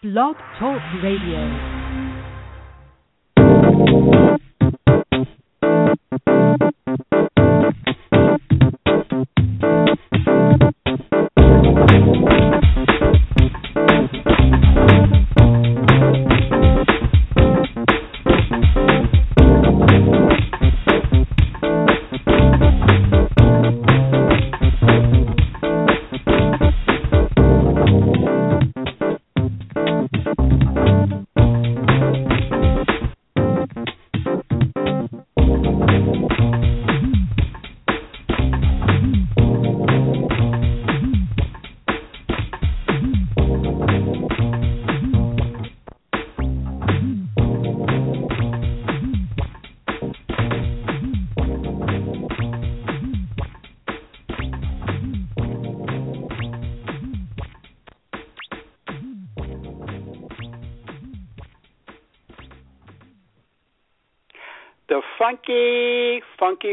Blog Talk Radio.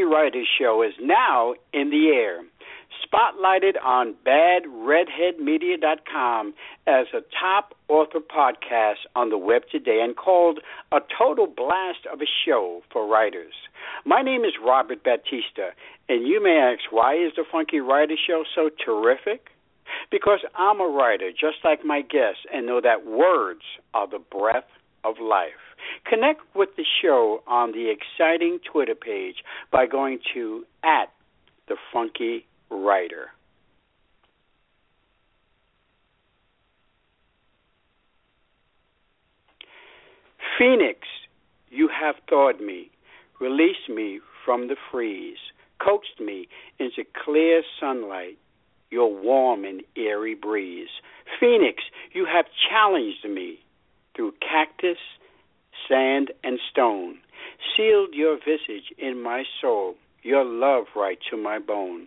Writers Show is now in the air. Spotlighted on badredheadmedia.com as a top author podcast on the web today and called a total blast of a show for writers. My name is Robert Batista, and you may ask, why is the Funky Writers Show so terrific? Because I'm a writer, just like my guests, and know that words are the breath of life. Connect with the show on the exciting Twitter page by going to at the Funky Writer. Phoenix, you have thawed me, released me from the freeze, coaxed me into clear sunlight, your warm and airy breeze. Phoenix, you have challenged me through cactus, sand, and stone, sealed your visage in my soul, your love right to my bone.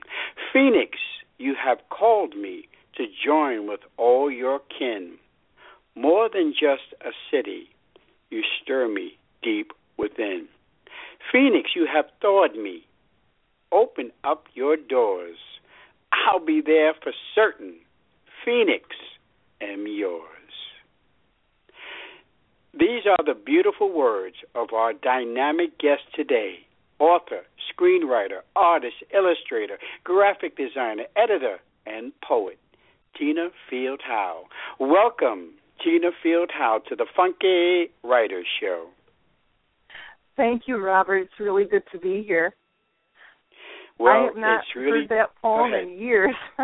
Phoenix, you have called me to join with all your kin. More than just a city, you stir me deep within. Phoenix, you have thawed me. Open up your doors. I'll be there for certain. Phoenix, am yours. These are the beautiful words of our dynamic guest today author, screenwriter, artist, illustrator, graphic designer, editor, and poet, Tina Field Howe. Welcome, Tina Field Howe, to the Funky Writers Show. Thank you, Robert. It's really good to be here. Well, I have not really, heard that poem in years.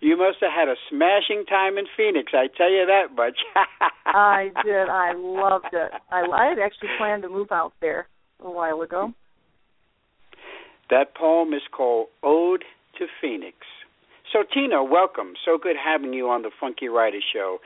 you must have had a smashing time in Phoenix. I tell you that much. I did. I loved it. I, I had actually planned to move out there a while ago. That poem is called Ode to Phoenix. So, Tina, welcome. So good having you on the Funky Writer Show.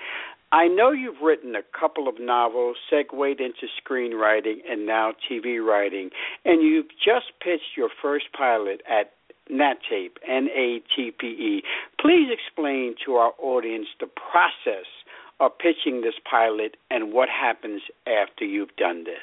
I know you've written a couple of novels, segued into screenwriting, and now TV writing, and you've just pitched your first pilot at NATPE, N-A-T-P-E. Please explain to our audience the process of pitching this pilot and what happens after you've done this.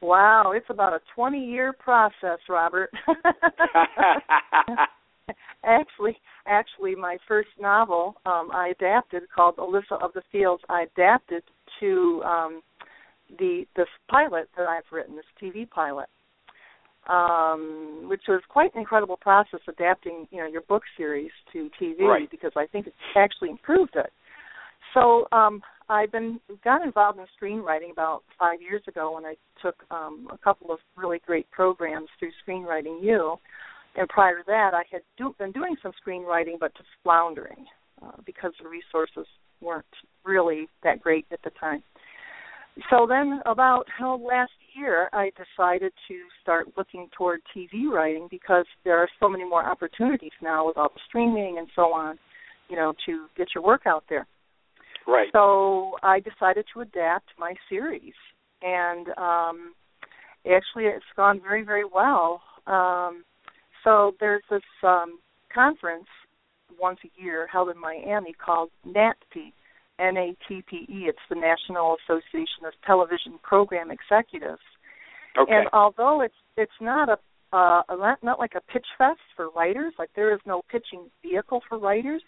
Wow, it's about a 20-year process, Robert. actually, actually, my first novel um, I adapted called Alysa of the Fields. I adapted to um, the this pilot that I've written, this TV pilot, um, which was quite an incredible process adapting, you know, your book series to TV right. because I think it actually improved it. So um, I've been got involved in screenwriting about five years ago when I took um, a couple of really great programs through Screenwriting U and prior to that, I had do, been doing some screenwriting, but just floundering uh, because the resources weren't really that great at the time. So then, about oh, last year, I decided to start looking toward TV writing because there are so many more opportunities now with all the streaming and so on, you know, to get your work out there. Right. So I decided to adapt my series, and um, actually, it's gone very, very well. Um, so there's this um, conference once a year held in Miami called NATPE, N-A-T-P-E. It's the National Association of Television Program Executives. Okay. And although it's it's not a uh, not, not like a pitch fest for writers, like there is no pitching vehicle for writers.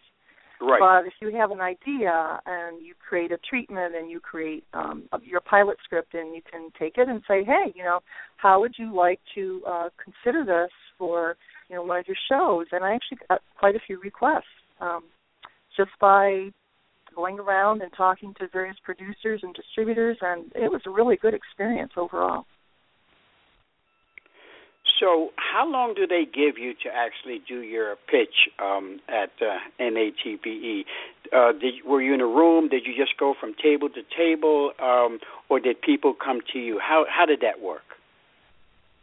Right. But if you have an idea and you create a treatment and you create um, your pilot script and you can take it and say, hey, you know, how would you like to uh, consider this for you know one of your shows? And I actually got quite a few requests um, just by going around and talking to various producers and distributors, and it was a really good experience overall. So, how long do they give you to actually do your pitch um, at uh, NATPE? Uh, did, were you in a room? Did you just go from table to table, um, or did people come to you? How how did that work?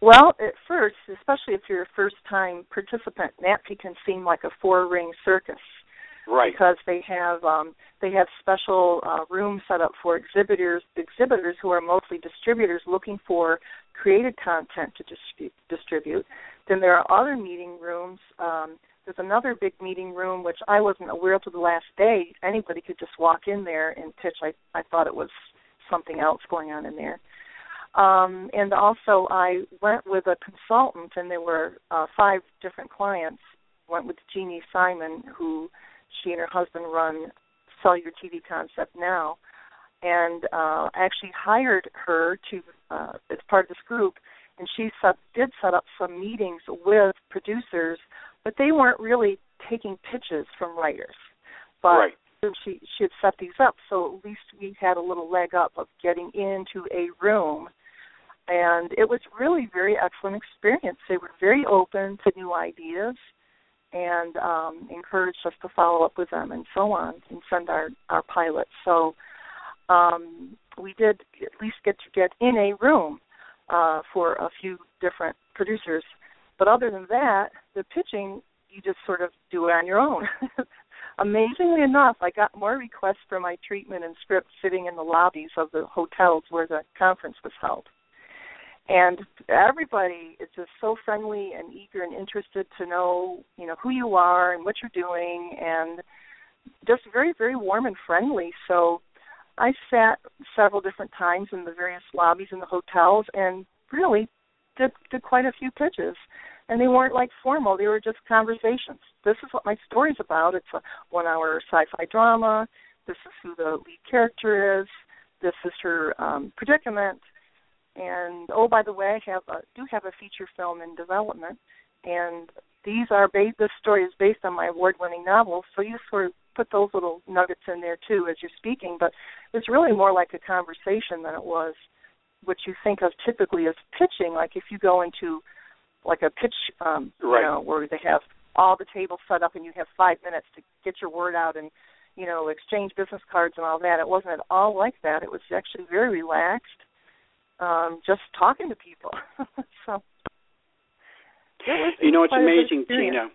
Well, at first, especially if you're a first-time participant, NATPE can seem like a four-ring circus right. because they have um, they have special uh, rooms set up for exhibitors exhibitors who are mostly distributors looking for created content to distribute. distribute. Then there are other meeting rooms. Um, there's another big meeting room which I wasn't aware of to the last day. Anybody could just walk in there and pitch. I I thought it was something else going on in there. Um, and also, I went with a consultant, and there were uh, five different clients. Went with Jeannie Simon, who she and her husband run Sell Your TV Concept Now, and uh, actually hired her to uh, as part of this group. And she set, did set up some meetings with producers, but they weren't really taking pitches from writers. But right. she she had set these up, so at least we had a little leg up of getting into a room and it was really very excellent experience. They were very open to new ideas and um, encouraged us to follow up with them and so on and send our our pilots. So um, we did at least get to get in a room uh, for a few different producers. But other than that, the pitching you just sort of do it on your own. Amazingly enough, I got more requests for my treatment and script sitting in the lobbies of the hotels where the conference was held and everybody is just so friendly and eager and interested to know you know who you are and what you're doing and just very very warm and friendly. So i sat several different times in the various lobbies in the hotels and really did did quite a few pitches. And they weren't like formal. They were just conversations. This is what my story's about. It's a one hour sci-fi drama. This is who the lead character is. This is her um predicament and oh, by the way, I have a, do have a feature film in development, and these are based. This story is based on my award-winning novel, so you sort of put those little nuggets in there too as you're speaking. But it's really more like a conversation than it was what you think of typically as pitching. Like if you go into like a pitch, um, right. you know, where they have all the tables set up and you have five minutes to get your word out and you know exchange business cards and all that. It wasn't at all like that. It was actually very relaxed um, just talking to people. so you know, it's amazing, Tina.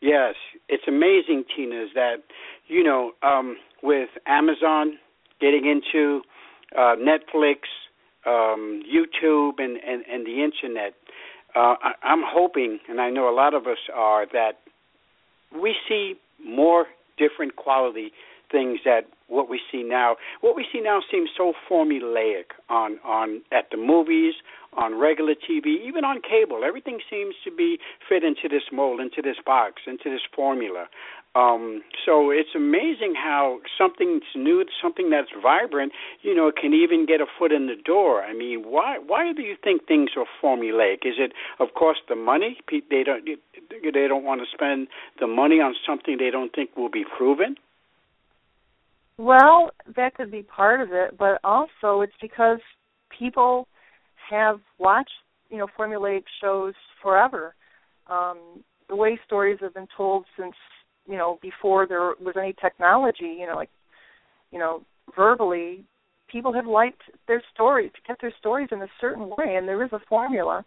Yes, it's amazing, Tina, is that you know um, with Amazon getting into uh, Netflix, um, YouTube, and, and and the internet. Uh, I, I'm hoping, and I know a lot of us are, that we see more different quality things that what we see now. What we see now seems so formulaic on on at the movies, on regular TV, even on cable. Everything seems to be fit into this mold, into this box, into this formula. Um, so it's amazing how something new, something that's vibrant, you know, can even get a foot in the door. I mean, why why do you think things are formulaic? Is it, of course, the money? They don't they don't want to spend the money on something they don't think will be proven. Well, that could be part of it, but also it's because people have watched, you know, formulaic shows forever. Um, the way stories have been told since, you know, before there was any technology, you know, like, you know, verbally, people have liked their stories, to get their stories in a certain way, and there is a formula.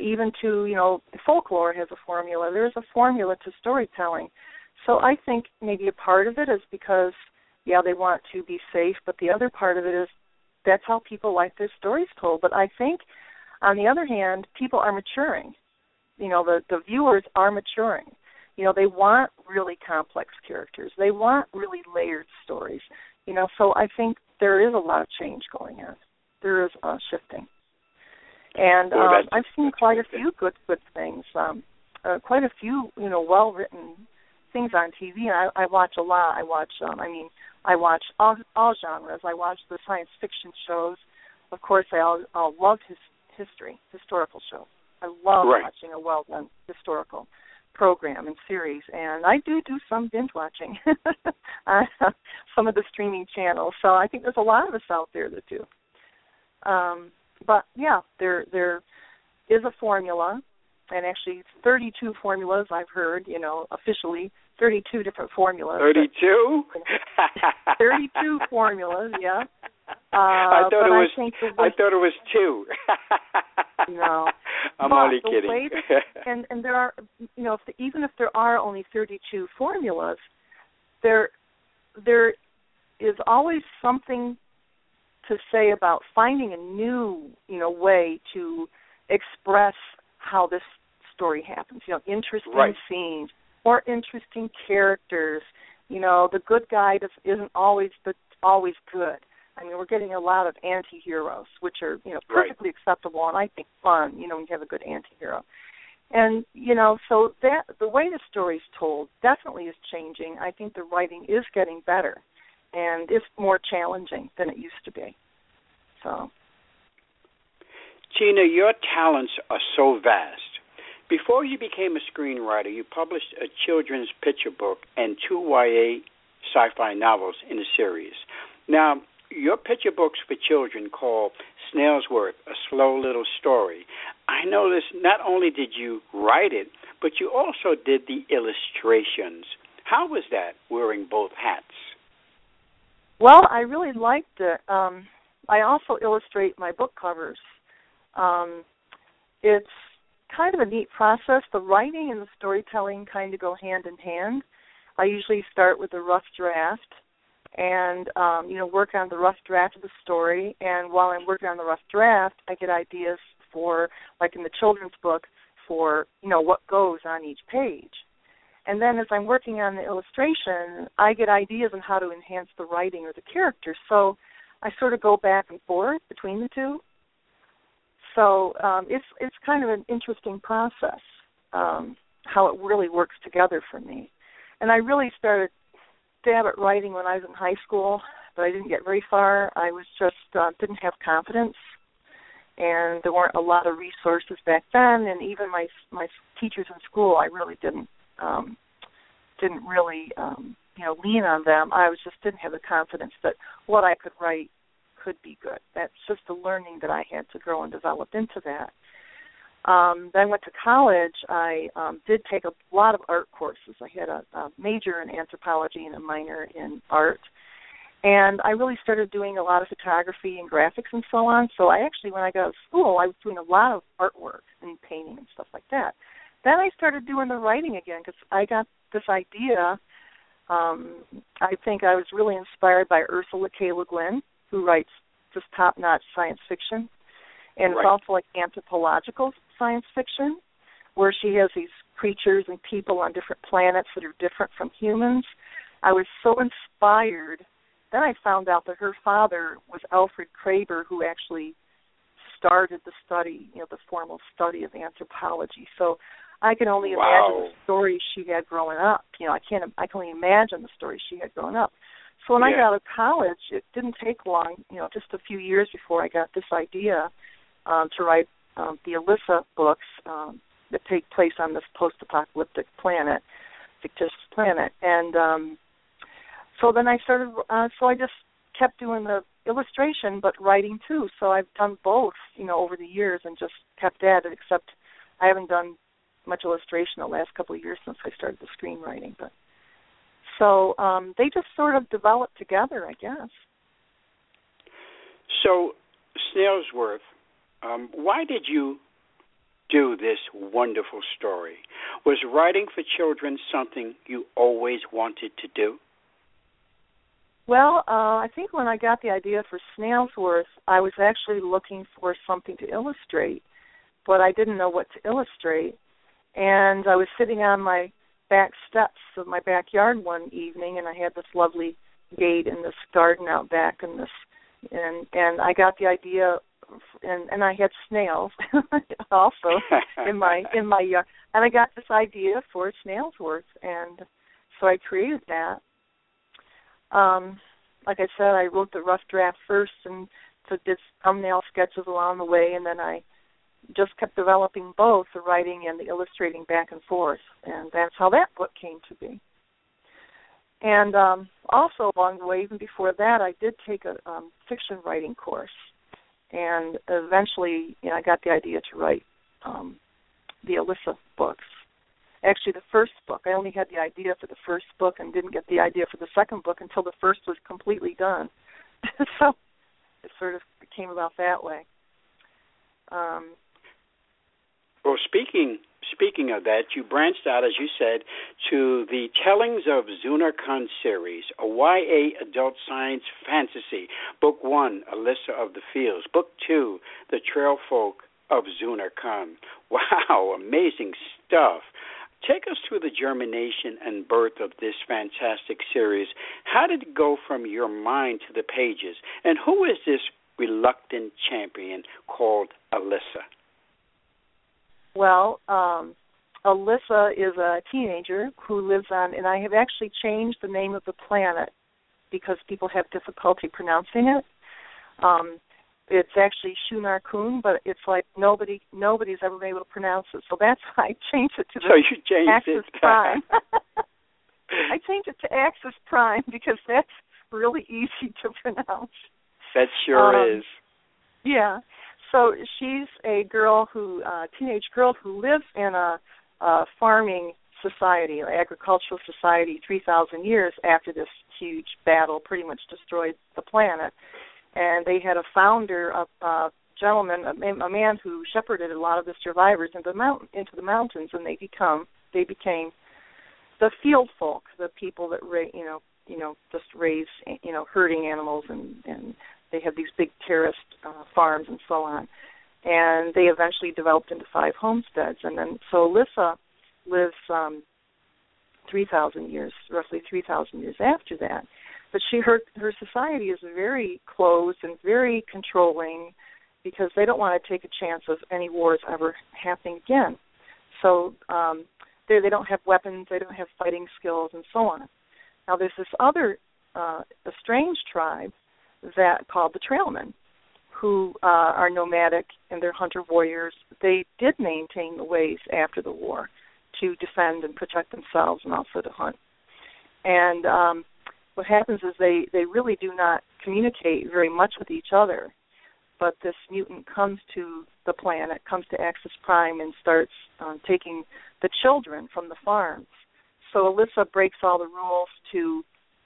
Even to, you know, folklore has a formula. There is a formula to storytelling. So I think maybe a part of it is because – yeah, they want to be safe, but the other part of it is that's how people like their stories told. But I think, on the other hand, people are maturing. You know, the the viewers are maturing. You know, they want really complex characters. They want really layered stories. You know, so I think there is a lot of change going on. There is uh, shifting, and um, I've seen quite a few good good things. Um, uh, quite a few, you know, well written things on TV, and I, I watch a lot. I watch, um, I mean, I watch all all genres. I watch the science fiction shows. Of course, I all, all love his history, historical shows. I love right. watching a well done historical program and series, and I do do some binge watching on some of the streaming channels. So I think there's a lot of us out there that do. Um, but yeah, there there is a formula, and actually 32 formulas I've heard. You know, officially 32 different formulas. 32. 32 formulas, yeah. Uh, I thought it was. I, I thought it was two. no, I'm but only kidding. That, and and there are, you know, if the, even if there are only 32 formulas, there there is always something to say about finding a new, you know, way to express how this story happens. You know, interesting Right. scenes or interesting characters. You know, the good guy isn't always the always good. I mean, we're getting a lot of anti-heroes, which are you know Right. perfectly acceptable and I think fun. You know, when you have a good anti-hero. And you know, so that the way the story's told definitely is changing. I think the writing is getting better, and it's more challenging than it used to be. So Tina, your talents are so vast. Before you became a screenwriter, you published a children's picture book and two YA sci-fi novels in a series. Now, your picture books for children called Snailsworth, A Slow Little Story. I noticed not only did you write it, but you also did the illustrations. How was that, wearing both hats? Well, I really liked it. Um, I also illustrate my book covers. Um, it's kind of a neat process. The writing and the storytelling kind of go hand in hand. I usually start with a rough draft and um, you know work on the rough draft of the story. And while I'm working on the rough draft, I get ideas for, like in the children's book, for you know what goes on each page. And then as I'm working on the illustration, I get ideas on how to enhance the writing or the characters. So I sort of go back and forth between the two. So um, it's it's kind of an interesting process um, how it really works together for me. And I really started dab at writing when I was in high school, but I didn't get very far. I was just uh, didn't have confidence, and there weren't a lot of resources back then. And even my my teachers in school, I really didn't um, didn't really um, you know lean on them. I was just didn't have the confidence that what I could write could be good. That's just the learning that I had to grow and develop into that. Um, then I went to college. I um, did take a lot of art courses. I had a, a major in anthropology and a minor in art. And I really started doing a lot of photography and graphics and so on. So I actually, when I got to school, I was doing a lot of artwork and painting and stuff like that. Then I started doing the writing again because I got this idea. Um, I think I was really inspired by Ursula K. Le Guin, who writes just top-notch science fiction, and Right. it's also like anthropological science fiction, where she has these creatures and people on different planets that are different from humans. I was so inspired. Then I found out that her father was Alfred Kroeber, who actually started the study, you know, the formal study of anthropology. So I can only Wow. imagine the stories she had growing up. You know, I can't. I can only imagine the stories she had growing up. So when I got out of college, it didn't take long. You know, just a few years before I got this idea um, to write um, the Alysa books um, that take place on this post-apocalyptic planet, fictitious planet, and um, so then I started. Uh, so I just kept doing the illustration, but writing too. So I've done both, you know, over the years, and just kept at it. Except I haven't done much illustration the last couple of years since I started the screenwriting. But so um, they just sort of developed together, I guess. So, Snailsworth, um, why did you do this wonderful story? Was writing for children something you always wanted to do? Well, uh, I think when I got the idea for Snailsworth, I was actually looking for something to illustrate, but I didn't know what to illustrate. And I was sitting on my back steps of my backyard one evening, and I had this lovely gate in this garden out back, and this, and and I got the idea, and and I had snails also in my in my yard, and I got this idea for Snailsworth, and so I created that. Um, like I said, I wrote the rough draft first and so did thumbnail sketches along the way, and then I just kept developing both the writing and the illustrating back and forth, and that's how that book came to be. And um, also along the way, even before that, I did take a um, fiction writing course, and eventually, you know, I got the idea to write um, the Alysa books. Actually, the first book, I only had the idea for the first book and didn't get the idea for the second book until the first was completely done. so it sort of came about that way. Um, well, speaking speaking of that, you branched out, as you said, to the Tellings of Xunar-kun series, a YA adult science fantasy. Book one, Alysa of the Fields. Book two, The Trail Folk of Zunar Khan. Wow, amazing stuff. Take us through the germination and birth of this fantastic series. How did it go from your mind to the pages? And who is this reluctant champion called Alysa? Well, um, Alysa is a teenager who lives on, and I have actually changed the name of the planet because people have difficulty pronouncing it. Um, it's actually Xunar-kun, but it's like nobody nobody's ever been able to pronounce it. So that's why I changed it to the so you changed Axis it. Prime. I changed it to Axis Prime because that's really easy to pronounce. That sure um, is. Yeah. So she's a girl who, uh, teenage girl who lives in a, a farming society, agricultural society, 3,000 years after this huge battle pretty much destroyed the planet. And they had a founder, a, a gentleman, a, a man who shepherded a lot of the survivors into the mountain, into the mountains, and they become, they became the field folk, the people that ra- you know, you know, just raise, you know, herding animals and and they have these big terraced uh, farms and so on. And they eventually developed into five homesteads. And then, so Alysa lives um, 3,000 years, roughly 3,000 years after that. But she, her, her society is very closed and very controlling because they don't want to take a chance of any wars ever happening again. So um, they they don't have weapons, they don't have fighting skills, and so on. Now there's this other uh, a strange tribe that called the trailmen, who uh, are nomadic and they're hunter warriors. They did maintain the ways after the war to defend and protect themselves and also to hunt. And um, what happens is they they really do not communicate very much with each other. But this mutant comes to the planet, comes to Axis Prime, and starts um, taking the children from the farms. So Alysa breaks all the rules to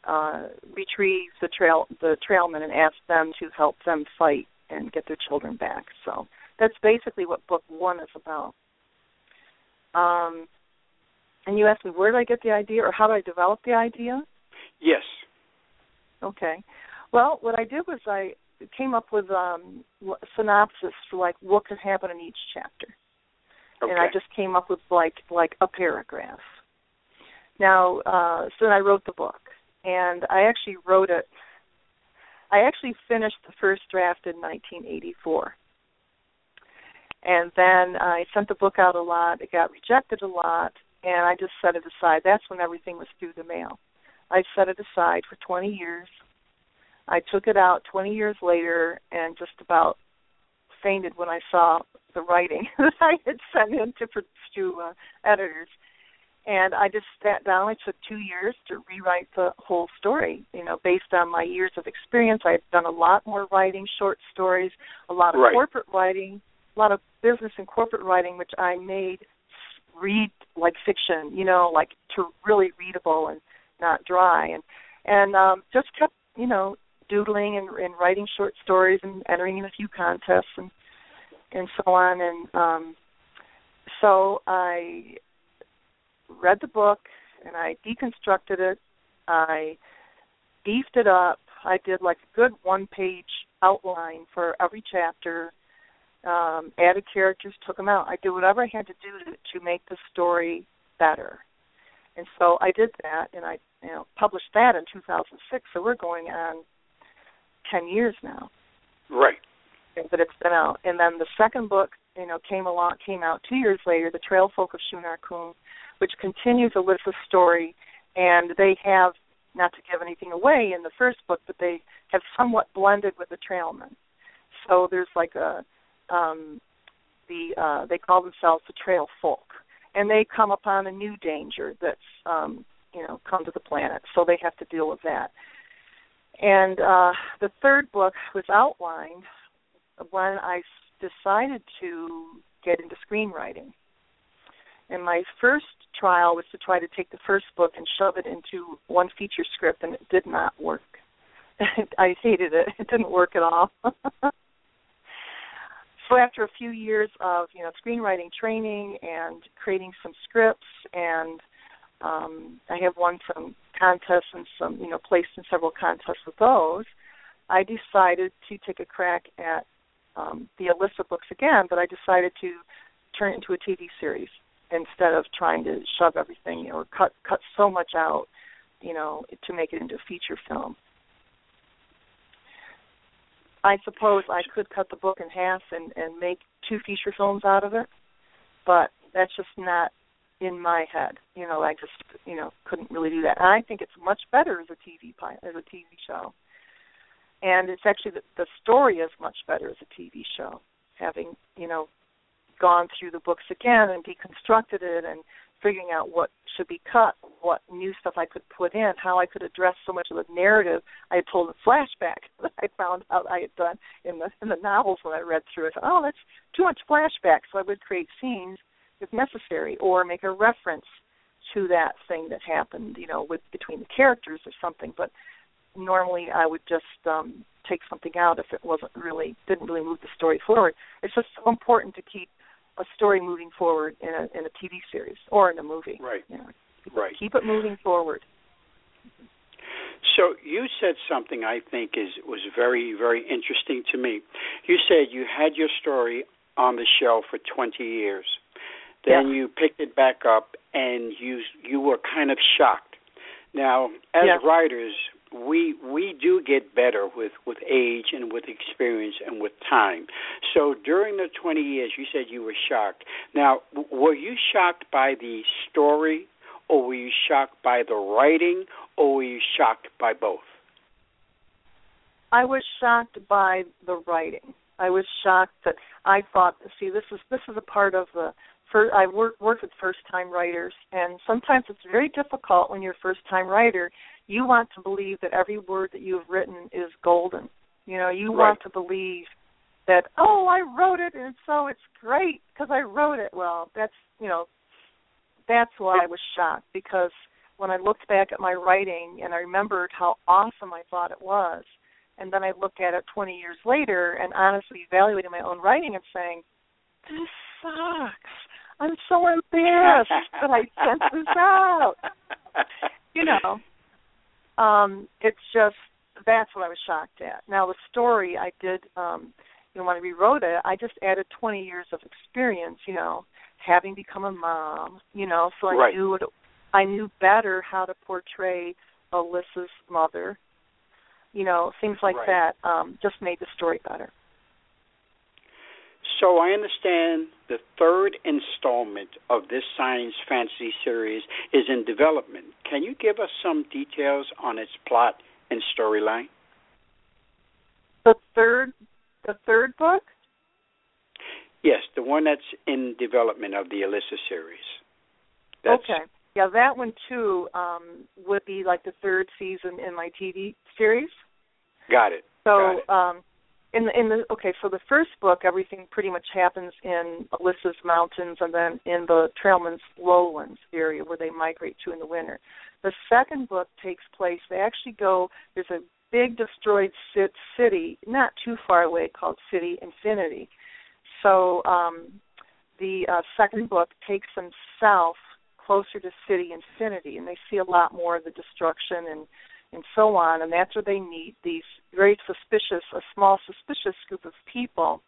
uh, retrieve the trail the trailmen and ask them to help them fight and get their children back. So that's basically what book one is about. Um, and you asked me where did I get the idea or how did I develop the idea? Yes. Okay. Well, what I did was I came up with um synopsis for like what could happen in each chapter. Okay. And I just came up with like like a paragraph. Now, uh so then I wrote the book and I actually wrote it. I actually finished the first draft in 1984. And then I sent the book out a lot. It got rejected a lot, and I just set it aside. That's when everything was through the mail. I set it aside for 20 years. I took it out 20 years later and just about fainted when I saw the writing that I had sent in to, to uh, editors and I just sat down. It took two years to rewrite the whole story. You know, based on my years of experience, I've done a lot more writing, short stories, a lot of right. corporate writing, a lot of business and corporate writing, which I made read like fiction. You know, like to really readable and not dry, and and um, just kept you know doodling and, and writing short stories and entering in a few contests and and so on and um so I read the book and I deconstructed it. I beefed it up. I did like a good one page outline for every chapter. Um, added characters, took them out. I did whatever I had to do to, to make the story better. And so I did that, and I you know published that in 2006. So we're going on 10 years now. Right. But it's been out. And then the second book, you know, came along, came out two years later, The Trail Folk of Xunar-kun, which continues Alysa's story and they have not to give anything away in the first book, but they have somewhat blended with the trailmen. So there's like a um, the uh, they call themselves the trail folk, and they come upon a new danger that's um, you know come to the planet, so they have to deal with that. And uh, the third book was outlined when I decided to get into screenwriting. And my first trial was to try to take the first book and shove it into one feature script, and it did not work. I hated it. It didn't work at all. so after a few years of you know screenwriting training and creating some scripts and um, I have won some contests and some you know placed in several contests with those. I decided to take a crack at um, the Alysa books again, but I decided to turn it into a TV series instead of trying to shove everything or cut cut so much out, you know, to make it into a feature film. I suppose I could cut the book in half and and make two feature films out of it, but that's just not in my head. You know, I just you know couldn't really do that. And I think it's much better as a TV pilot, as a TV show, and it's actually the, the story is much better as a TV show. Having you know gone through the books again and deconstructed it and figuring out what should be cut, what new stuff I could put in, how I could address so much of the narrative I had told in flashback that I found out I had done in the in the novels when I read through it. Oh, that's too much flashback. So I would create scenes if necessary, or make a reference to that thing that happened, you know, with between the characters or something. But normally I would just um take something out if it wasn't really didn't really move the story forward. It's just so important to keep a story moving forward in a in a TV series or in a movie. Right. You know, keep, right. Keep it moving forward. So you said something I think is was very very interesting to me. You said you had your story on the shelf for 20 years. Then yeah. you picked it back up and you you were kind of shocked. Now, as yeah. writers, we we do get better with with age and with experience and with time. So during the 20 years, you said you were shocked. Now, were you shocked by the story, or were you shocked by the writing, or were you shocked by both? I was shocked by the writing. I was shocked that I thought, see, this is this is a part of the first. I work work with first time writers, and sometimes it's very difficult when you're a first time writer you want to believe that every word that you have written is golden. You know, you right. want to believe that oh, I wrote it and so it's great because I wrote it. Well, that's you know, that's why I was shocked because when I looked back at my writing and I remembered how awesome I thought it was, and then I looked at it 20 years later and honestly evaluating my own writing and saying, this sucks. I'm so embarrassed that I sent this out. You know, um, it's just that's what I was shocked at. Now the story I did, um, you know, when I rewrote it, I just added 20 years of experience. You know, having become a mom. You know, so I right. knew what I knew better how to portray Alysa's mother. You know, things like right. that um, just made the story better. So I understand the third installment of this science fantasy series is in development. Can you give us some details on its plot and storyline? The third the third book? Yes, the one that's in development of the Alysa series. That's, okay. Yeah, that one too um, would be like the third season in my TV series. Got it. So Got it. um in the in the okay, so the first book everything pretty much happens in Alysa's mountains and then in the Trailman's lowlands area where they migrate to in the winter. The second book takes place they actually go there's a big destroyed city not too far away called City Infinity. So um the uh, second book takes them south closer to City Infinity and they see a lot more of the destruction and and so on, and that's where they meet these very suspicious, a small suspicious group of people,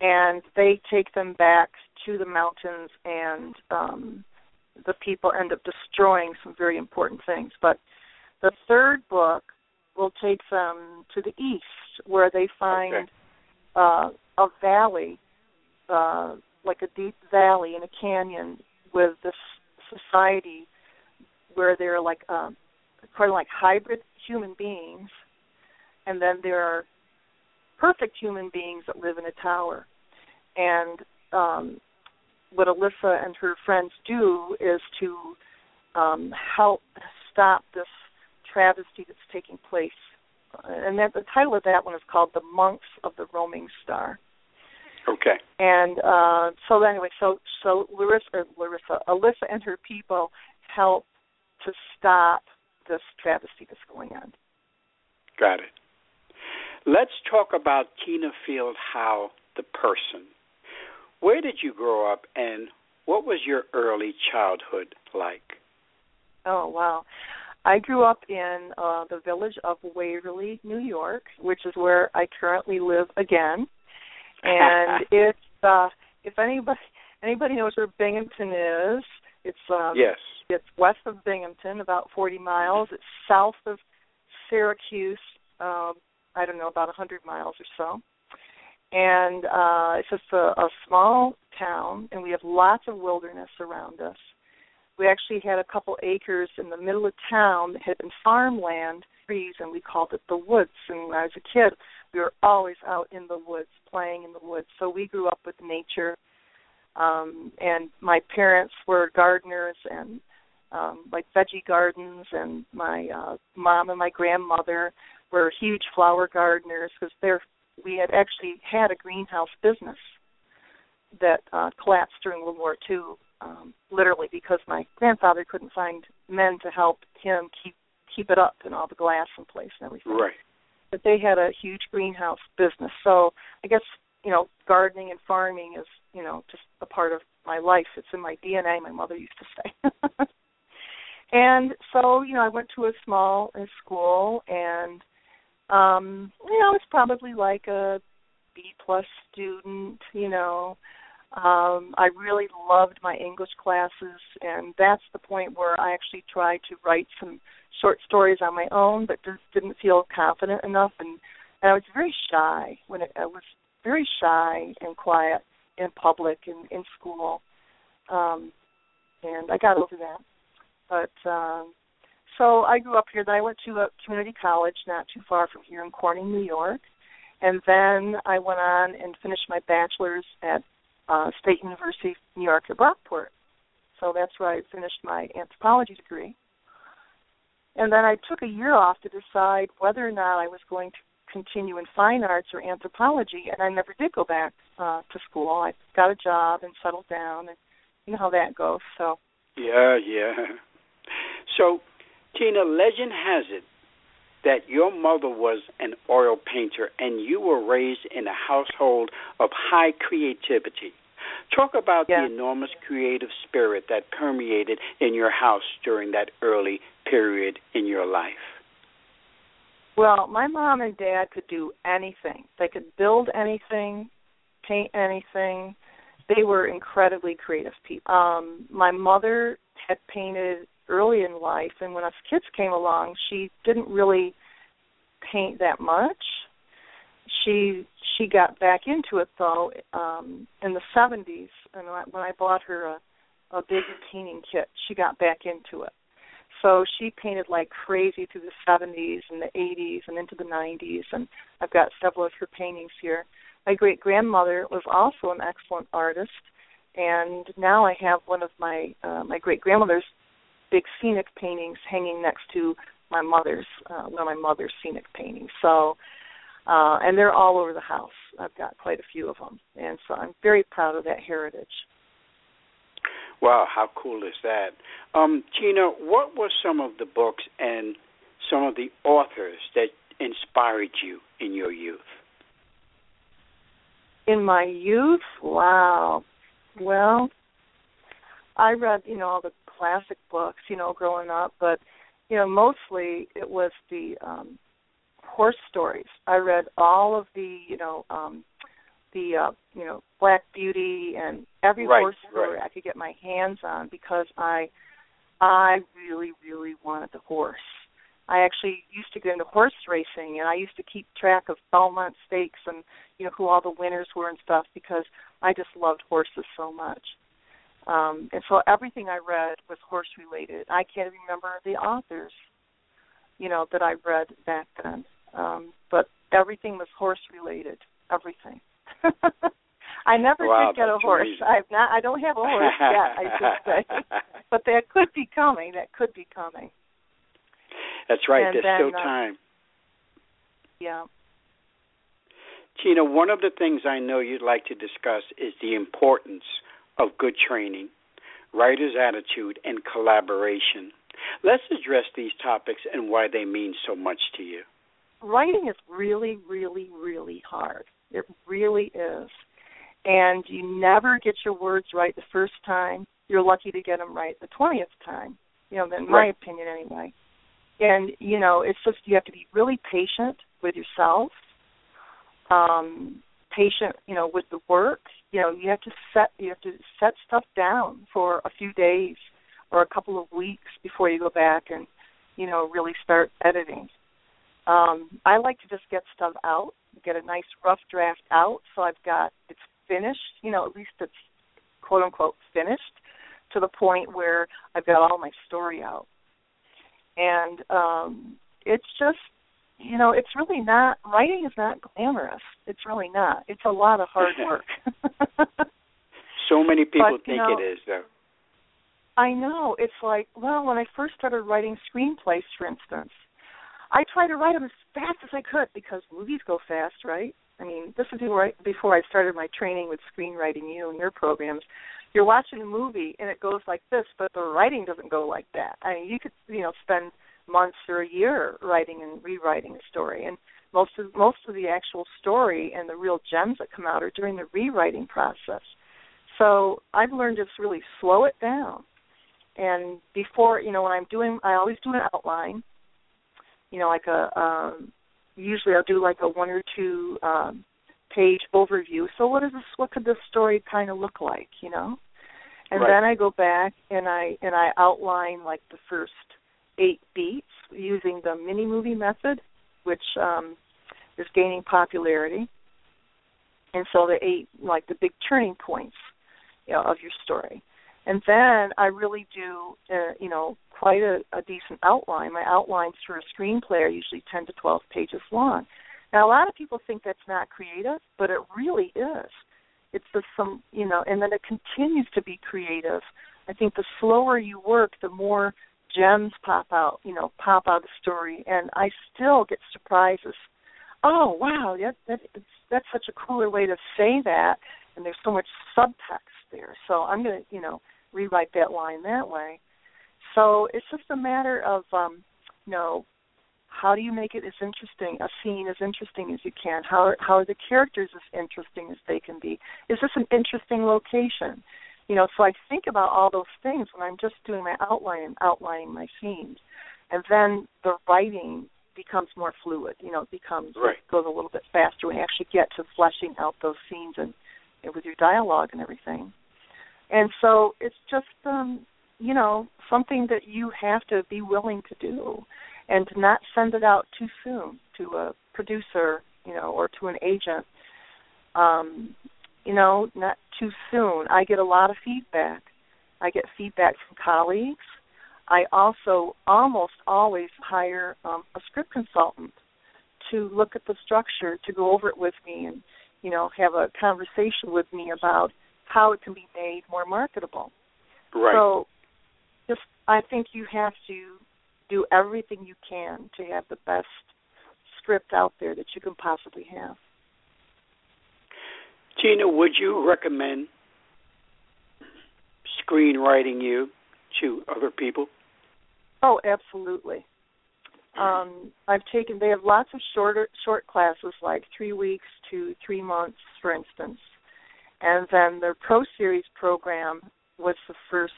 and they take them back to the mountains, and um, the people end up destroying some very important things. But the third book will take them to the east, where they find okay. uh, a valley, uh, like a deep valley in a canyon, with this society where they're like um, kind of like hybrid human beings, and then there are perfect human beings that live in a tower. And um, what Alysa and her friends do is to um, help stop this travesty that's taking place. And that the title of that one is called "The Monks of the Roaming Star." Okay. And uh, so anyway, so so Larissa, Larissa, Alysa, and her people help to stop this travesty that's going on. Got it. Let's talk about Tina Field Howe, the person. Where did you grow up, and what was your early childhood like? Oh wow. I grew up in uh the village of Waverly, New York, which is where I currently live again. And it's uh if anybody anybody knows where Binghamton is, it's um yes. it's west of Binghamton, about 40 miles. It's south of Syracuse, um I don't know about a 100 miles or so. And uh it's just a, a small town and we have lots of wilderness around us we actually had a couple acres in the middle of town that had been farmland trees and we called it the woods and when i was a kid we were always out in the woods playing in the woods so we grew up with nature um and my parents were gardeners and um like veggie gardens and my uh mom and my grandmother were huge flower gardeners because they're we had actually had a greenhouse business that uh collapsed during world war ii um, literally because my grandfather couldn't find men to help him keep keep it up and all the glass in place and everything. Right. But they had a huge greenhouse business. So I guess, you know, gardening and farming is, you know, just a part of my life. It's in my DNA, my mother used to say. and so, you know, I went to a small uh, school and um, you know, I was probably like a B plus student, you know, um, I really loved my English classes, and that's the point where I actually tried to write some short stories on my own, but just didn't feel confident enough, and, and I was very shy when it, I was very shy and quiet in public and in school, um, and I got over that. But um, so I grew up here. Then I went to a community college not too far from here in Corning, New York, and then I went on and finished my bachelor's at uh, State University of New York at Brockport. So that's where I finished my anthropology degree. And then I took a year off to decide whether or not I was going to continue in fine arts or anthropology, and I never did go back uh, to school. I got a job and settled down, and you know how that goes. So. Yeah, yeah. So, Tina, legend has it that your mother was an oil painter and you were raised in a household of high creativity. Talk about yeah. the enormous creative spirit that permeated in your house during that early period in your life. Well, my mom and dad could do anything. They could build anything, paint anything. They were incredibly creative people. Um, my mother had painted early in life, and when us kids came along, she didn't really paint that much she she got back into it though um in the 70s and when I bought her a a big painting kit she got back into it so she painted like crazy through the 70s and the 80s and into the 90s and I've got several of her paintings here my great grandmother was also an excellent artist and now I have one of my uh, my great grandmother's big scenic paintings hanging next to my mother's uh, one of my mother's scenic paintings so uh, and they're all over the house. I've got quite a few of them, and so I'm very proud of that heritage. Wow, how cool is that? Um, Tina, what were some of the books and some of the authors that inspired you in your youth? In my youth, wow. Well, I read, you know, all the classic books, you know, growing up, but you know, mostly it was the um horse stories. I read all of the, you know, um the uh, you know, Black Beauty and every right, horse story right. I could get my hands on because I I really, really wanted the horse. I actually used to get into horse racing and I used to keep track of Belmont Stakes and you know who all the winners were and stuff because I just loved horses so much. Um, and so everything I read was horse related. I can't remember the authors, you know, that I read back then. Um, but everything was horse related. Everything. I never wow, did get a horse. Amazing. I've not. I don't have a horse yet. I should say, but that could be coming. That could be coming. That's right. And There's then, still uh, time. Yeah. Tina, one of the things I know you'd like to discuss is the importance of good training, writer's attitude, and collaboration. Let's address these topics and why they mean so much to you. Writing is really, really, really hard. It really is. And you never get your words right the first time. You're lucky to get them right the 20th time. You know, in my Right. opinion anyway. And, you know, it's just you have to be really patient with yourself um patient you know with the work you know you have to set you have to set stuff down for a few days or a couple of weeks before you go back and you know really start editing um i like to just get stuff out get a nice rough draft out so i've got it's finished you know at least it's quote unquote finished to the point where i've got all my story out and um it's just you know, it's really not writing is not glamorous. It's really not. It's a lot of hard work. So many people But, think know, it is, though. I know. It's like, well, when I first started writing screenplays, for instance, I tried to write them as fast as I could because movies go fast, right? I mean, this is before I, started my training with Screenwriting U and your programs. You're watching a movie and it goes like this, but the writing doesn't go like that. I mean, you could, you know, spend months or a year writing and rewriting a story, and most of most of the actual story and the real gems that come out are during the rewriting process. So I've learned to really slow it down. And before, you know, when I'm doing, I always do an outline. You know, like a um, usually I'll do like a one or two um, page overview. So what is this? What could this story kind of look like? You know, and Right. then I go back and I and I outline like the first eight beats using the mini movie method, which um, is gaining popularity. And so the eight like the big turning points, you know, of your story. And then I really do, uh, you know, quite a, a decent outline. My outlines for a screenplay are usually 10 to 12 pages long. Now, a lot of people think that's not creative, but it really is. It's just some, you know, and then it continues to be creative. I think the slower you work, the more gems pop out, you know, pop out of the story. And I still get surprises. Oh, wow, that, that, that's such a cooler way to say that. And there's so much subtext there. So I'm going to, you know, rewrite that line that way. So it's just a matter of, um, you know, how do you make it as interesting, a scene as interesting as you can? How are, how are the characters as interesting as they can be? Is this an interesting location? You know, so I think about all those things when I'm just doing my outline and outlining my scenes, and then the writing becomes more fluid. You know, it becomes Right. it goes a little bit faster when you actually get to fleshing out those scenes and, and with your dialogue and everything. And so it's just um, you know something that you have to be willing to do, and to not send it out too soon to a producer, you know, or to an agent. Um, you know, not too soon. I get a lot of feedback. I get feedback from colleagues. I also almost always hire um, a script consultant to look at the structure, to go over it with me, and you know, have a conversation with me about how it can be made more marketable. Right. So, just I think you have to do everything you can to have the best script out there that you can possibly have. Tina, would you recommend Screenwriting U to other people? Oh, absolutely. Um, I've taken. They have lots of shorter short classes, like three weeks to three months, for instance, and then their Pro Series program was the first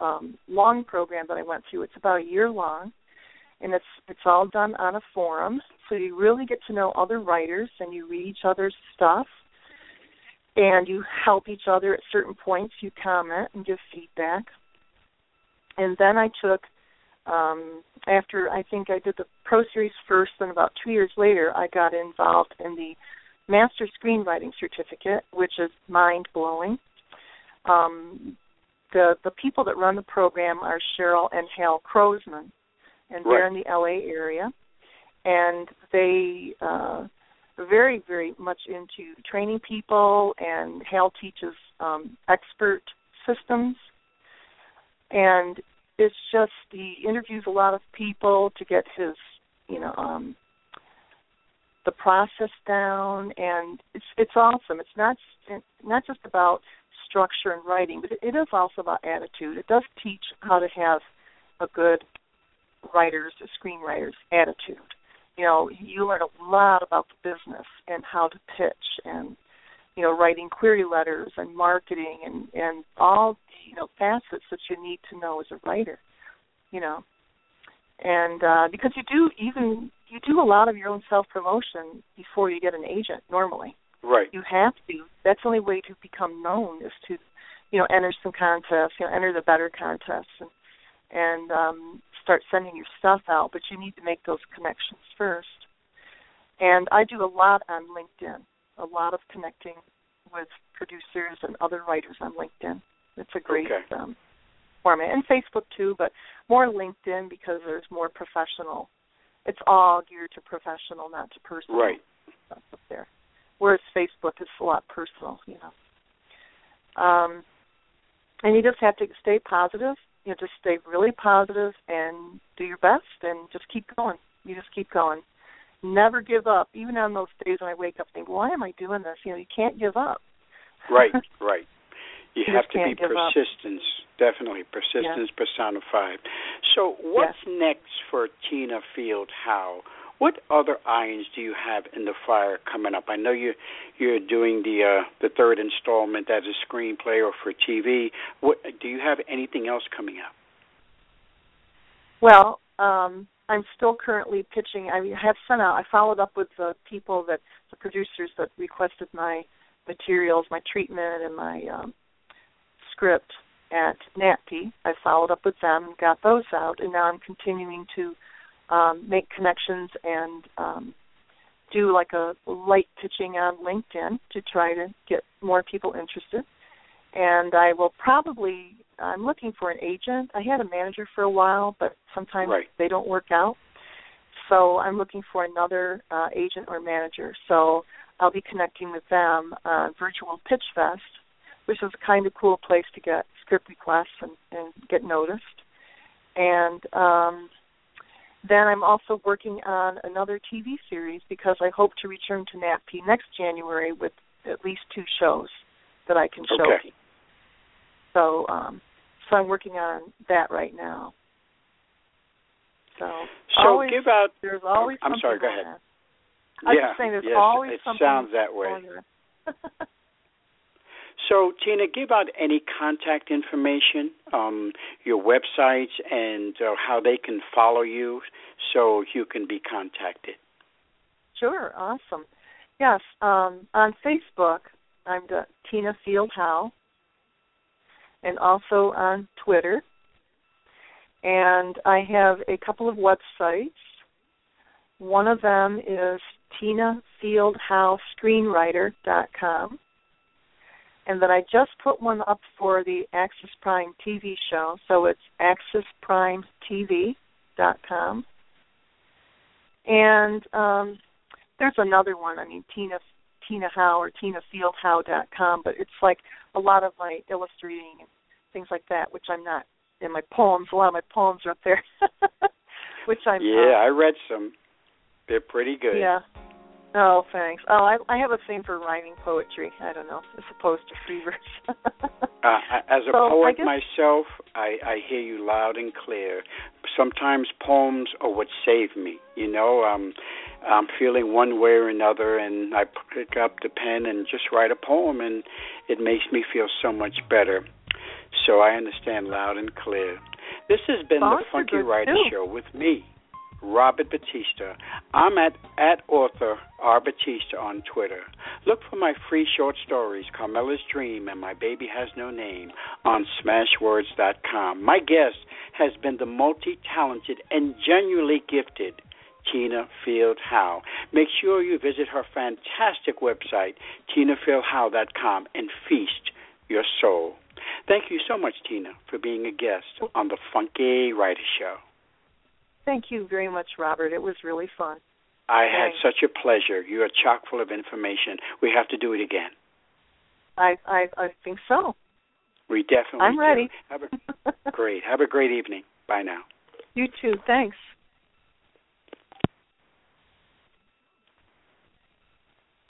um, long program that I went through. It's about a year long, and it's it's all done on a forum, so you really get to know other writers and you read each other's stuff, and you help each other at certain points. You comment and give feedback, and then I took um, after I think I did the Pro Series first, then about two years later, I got involved in the Master Screenwriting Certificate, which is mind blowing. Um, the the people that run the program are Cheryl and Hal Croasmun, and they're Right. in the LA area, and they uh, are very very much into training people. And Hal teaches um, expert systems, and it's just he interviews a lot of people to get his you know um, the process down, and it's it's awesome. It's not it's not just about structure and writing, but it, is also about attitude. It does teach how to have a good writer's, a screenwriter's attitude. You know, you learn a lot about the business and how to pitch and you know, writing query letters and marketing and and all you know facets that you need to know as a writer. You know, and uh, because you do even you do a lot of your own self promotion before you get an agent normally Right. you have to. That's the only way to become known is to, you know, enter some contests, you know, enter the better contests and and um start sending your stuff out, but you need to make those connections first. And I do a lot on LinkedIn, a lot of connecting with producers and other writers on LinkedIn. It's a great Okay. um format. And Facebook too, but more LinkedIn because there's more professional it's all geared to professional, not to personal Right. stuff up there. Whereas Facebook is a lot personal, you know. Um, and you just have to stay positive. You know, just stay really positive and do your best, and just keep going. You just keep going. Never give up. Even on those days when I wake up, and think, "Why am I doing this?" You know, you can't give up. Right. Right. You, You have to be can't up. Definitely persistence personified. So, what's next for Tina Field Howe? What other irons do you have in the fire coming up? I know you you're doing the uh, the third installment as a screenplay or for TV. What do you have anything else coming up? Well, um, I'm still currently pitching. I have sent out. I followed up with the people that the producers that requested my materials, my treatment, and my um, script at NATPE. I followed up with them, got those out, and now I'm continuing to um, make connections and um, do like a light pitching on LinkedIn to try to get more people interested. And I will probably I'm looking for an agent. I had a manager for a while, but sometimes Right. they don't work out. So I'm looking for another uh, agent or manager. So I'll be connecting with them on Virtual Pitch Fest, which is a kind of cool place to get script requests and, and get noticed. And um, then I'm also working on another TV series because I hope to return to NATPE next January with at least two shows that I can show Okay. people. So, um, so I'm working on that right now. So, So always, give out. there's always. I'm sorry. Go ahead. I was yeah. just saying there's yes, always it something sounds that way. So, Tina, give out any contact information, um, your websites, and uh, how they can follow you so you can be contacted. Sure, awesome. Yes, um, on Facebook, I'm Tina Field Howe, and also on Twitter. And I have a couple of websites. One of them is tinafieldhowescreenwriter.com. And then I just put one up for the Access Prime TV show, so it's accessprimetv.com. And um, there's another one. I mean, Tina Tina Howe or TinaFieldHowe.com, but it's like a lot of my illustrating and things like that, which I'm not in my poems. A lot of my poems are up there, which I'm. yeah, uh, I read some. They're pretty good. Yeah. Oh, thanks. Oh, I I have a thing for rhyming poetry. I don't know, as opposed to free verse. Uh, as a So, I poet guess- myself, I, I hear you loud and clear. Sometimes poems are what save me. You know, um, I'm feeling one way or another, and I pick up the pen and just write a poem, and it makes me feel so much better. So I understand loud and clear. This has been Songs the Funky Writer too. Show with me, Robert Batista. I'm at at author R Batista on Twitter. Look for my free short stories, Carmela's Dream and My Baby Has No Name, on Smashwords.com. My guest has been the multi-talented and genuinely gifted Tina Field Howe. Make sure you visit her fantastic website, tinafieldhowe.com, and feast your soul. Thank you so much, Tina, for being a guest on the Funky Writer Show. Thank you very much, Robert. It was really fun. I had such a pleasure. You are chock full of information. We have to do it again. I I, I think so. We definitely. I'm ready. Have a great. Have a great evening. Bye now. You too. Thanks.